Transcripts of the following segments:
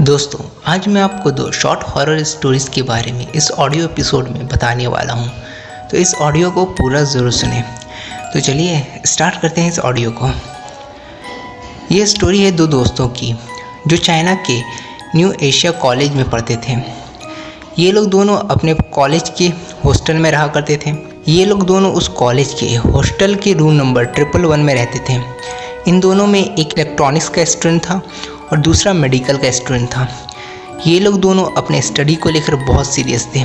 दोस्तों, आज मैं आपको दो शॉर्ट हॉरर स्टोरीज़ के बारे में इस ऑडियो एपिसोड में बताने वाला हूँ। तो इस ऑडियो को पूरा ज़रूर सुने। तो चलिए स्टार्ट करते हैं इस ऑडियो को। ये स्टोरी है दो दोस्तों की, जो चाइना के न्यू एशिया कॉलेज में पढ़ते थे। ये लोग दोनों अपने कॉलेज के हॉस्टल में रहा करते थे। ये लोग दोनों उस कॉलेज के हॉस्टल के रूम नंबर ट्रिपल वन में रहते थे। इन दोनों में एक इलेक्ट्रॉनिक्स का स्टूडेंट था और दूसरा मेडिकल का स्टूडेंट था। ये लोग दोनों अपने स्टडी को लेकर बहुत सीरियस थे।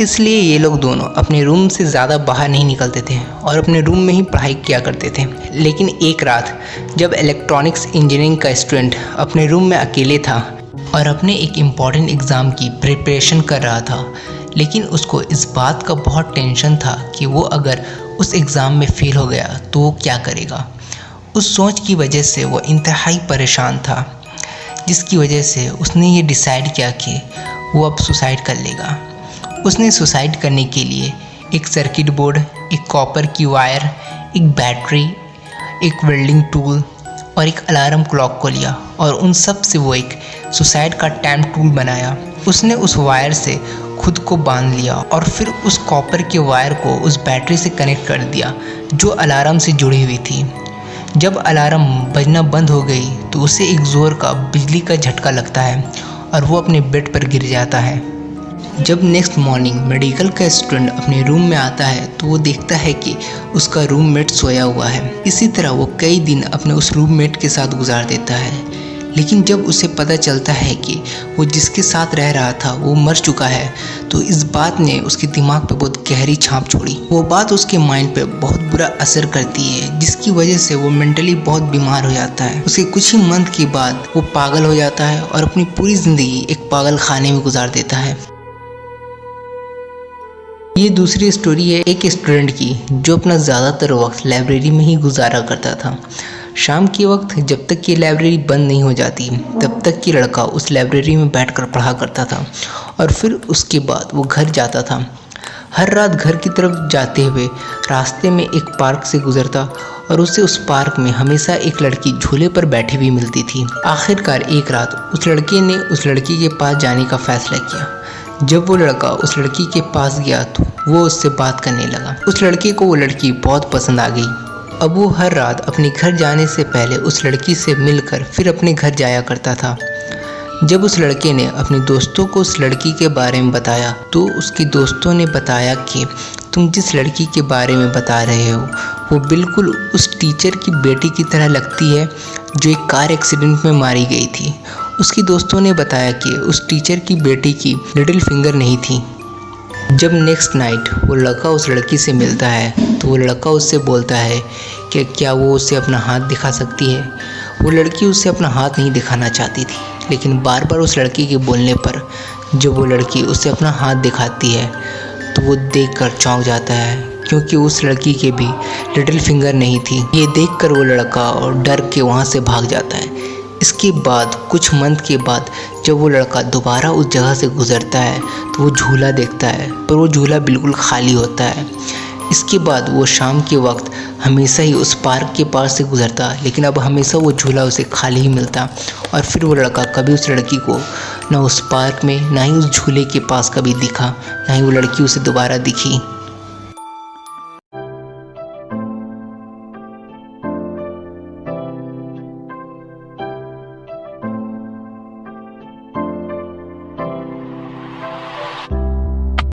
इसलिए ये लोग दोनों अपने रूम से ज़्यादा बाहर नहीं निकलते थे और अपने रूम में ही पढ़ाई किया करते थे। लेकिन एक रात, जब इलेक्ट्रॉनिक्स इंजीनियरिंग का स्टूडेंट अपने रूम में अकेले था और अपने एक इंपॉर्टेंट एग्ज़ाम की प्रिपरेशन कर रहा था, लेकिन उसको इस बात का बहुत टेंशन था कि वो अगर उस एग्ज़ाम में फ़ेल हो गया तो वो क्या करेगा? उस सोच की वजह से वो इंतहाई परेशान था। जिसकी वजह से उसने ये डिसाइड किया कि वो अब सुसाइड कर लेगा। उसने सुसाइड करने के लिए एक सर्किट बोर्ड एक कॉपर की वायर एक बैटरी एक वेल्डिंग टूल और एक अलार्म क्लॉक को लिया और उन सबसे वो एक सुसाइड का टाइम टूल बनाया। उसने उस वायर से खुद को बाँध लिया और फिर उस कॉपर के वायर को उस बैटरी से कनेक्ट कर दिया, जो अलार्म से जुड़ी हुई थी। जब अलार्म बजना बंद हो गई तो उसे एक ज़ोर का बिजली का झटका लगता है और वो अपने बेड पर गिर जाता है। जब नेक्स्ट मॉर्निंग मेडिकल का स्टूडेंट अपने रूम में आता है तो वो देखता है कि उसका रूममेट सोया हुआ है। इसी तरह वो कई दिन अपने उस रूममेट के साथ गुजार देता है। लेकिन जब उसे पता चलता है कि वो जिसके साथ रह रहा था, वो मर चुका है तो इस बात ने उसके दिमाग पर बहुत गहरी छाप छोड़ी। वो बात उसके माइंड पर बहुत बुरा असर करती है, जिसकी वजह से वो मेंटली बहुत बीमार हो जाता है। उसके कुछ ही मंथ के बाद वो पागल हो जाता है और अपनी पूरी ज़िंदगी एक पागल खाने में गुजार देता है। ये दूसरी स्टोरी है एक स्टूडेंट की, जो अपना ज़्यादातर वक्त लाइब्रेरी में ही गुजारा करता था। शाम के वक्त जब तक कि लाइब्रेरी बंद नहीं हो जाती, तब तक कि लड़का उस लाइब्रेरी में बैठकर पढ़ा करता था और फिर उसके बाद वो घर जाता था। हर रात घर की तरफ़ जाते हुए रास्ते में एक पार्क से गुजरता और उसे उस पार्क में हमेशा एक लड़की झूले पर बैठी हुई मिलती थी। आखिरकार एक रात उस लड़के ने उस लड़की के पास जाने का फैसला किया। जब वो लड़का उस लड़की के पास गया तो वो उससे बात करने लगा। उस लड़के को वो लड़की बहुत पसंद आ गई। अब हर रात अपने घर जाने से पहले उस लड़की से मिलकर फिर अपने घर जाया करता था। जब उस लड़के ने अपने दोस्तों को उस लड़की के बारे में बताया तो उसके दोस्तों ने बताया कि तुम जिस लड़की के बारे में बता रहे हो, वो बिल्कुल उस टीचर की बेटी की तरह लगती है, जो एक कार एक्सीडेंट में मारी गई थी। उसकी दोस्तों ने बताया कि उस टीचर की बेटी की लिटिल फिंगर नहीं थी। जब नेक्स्ट नाइट वो लड़का उस लड़की से मिलता है वो लड़का उससे बोलता है कि क्या वो उसे अपना हाथ दिखा सकती है? वो लड़की उससे अपना हाथ नहीं दिखाना चाहती थी, लेकिन बार बार उस लड़की के बोलने पर जब वो लड़की उसे अपना हाथ दिखाती है तो वो देख कर चौंक जाता है, क्योंकि उस लड़की के भी लिटिल फिंगर नहीं थी। ये देख कर वो लड़का और डर के वहाँ से भाग जाता है। इसके बाद, कुछ मंथ के बाद, जब वो लड़का दोबारा उस जगह से गुजरता है तो वो झूला देखता है, पर वो झूला बिल्कुल खाली होता है। इसके बाद वो शाम के वक्त हमेशा ही उस पार्क के पास से गुजरता, लेकिन अब हमेशा वो झूला उसे खाली ही मिलता और फिर वो लड़का कभी उस लड़की को ना उस पार्क में, ना ही उस झूले के पास कभी दिखा, ना ही वो लड़की उसे दोबारा दिखी।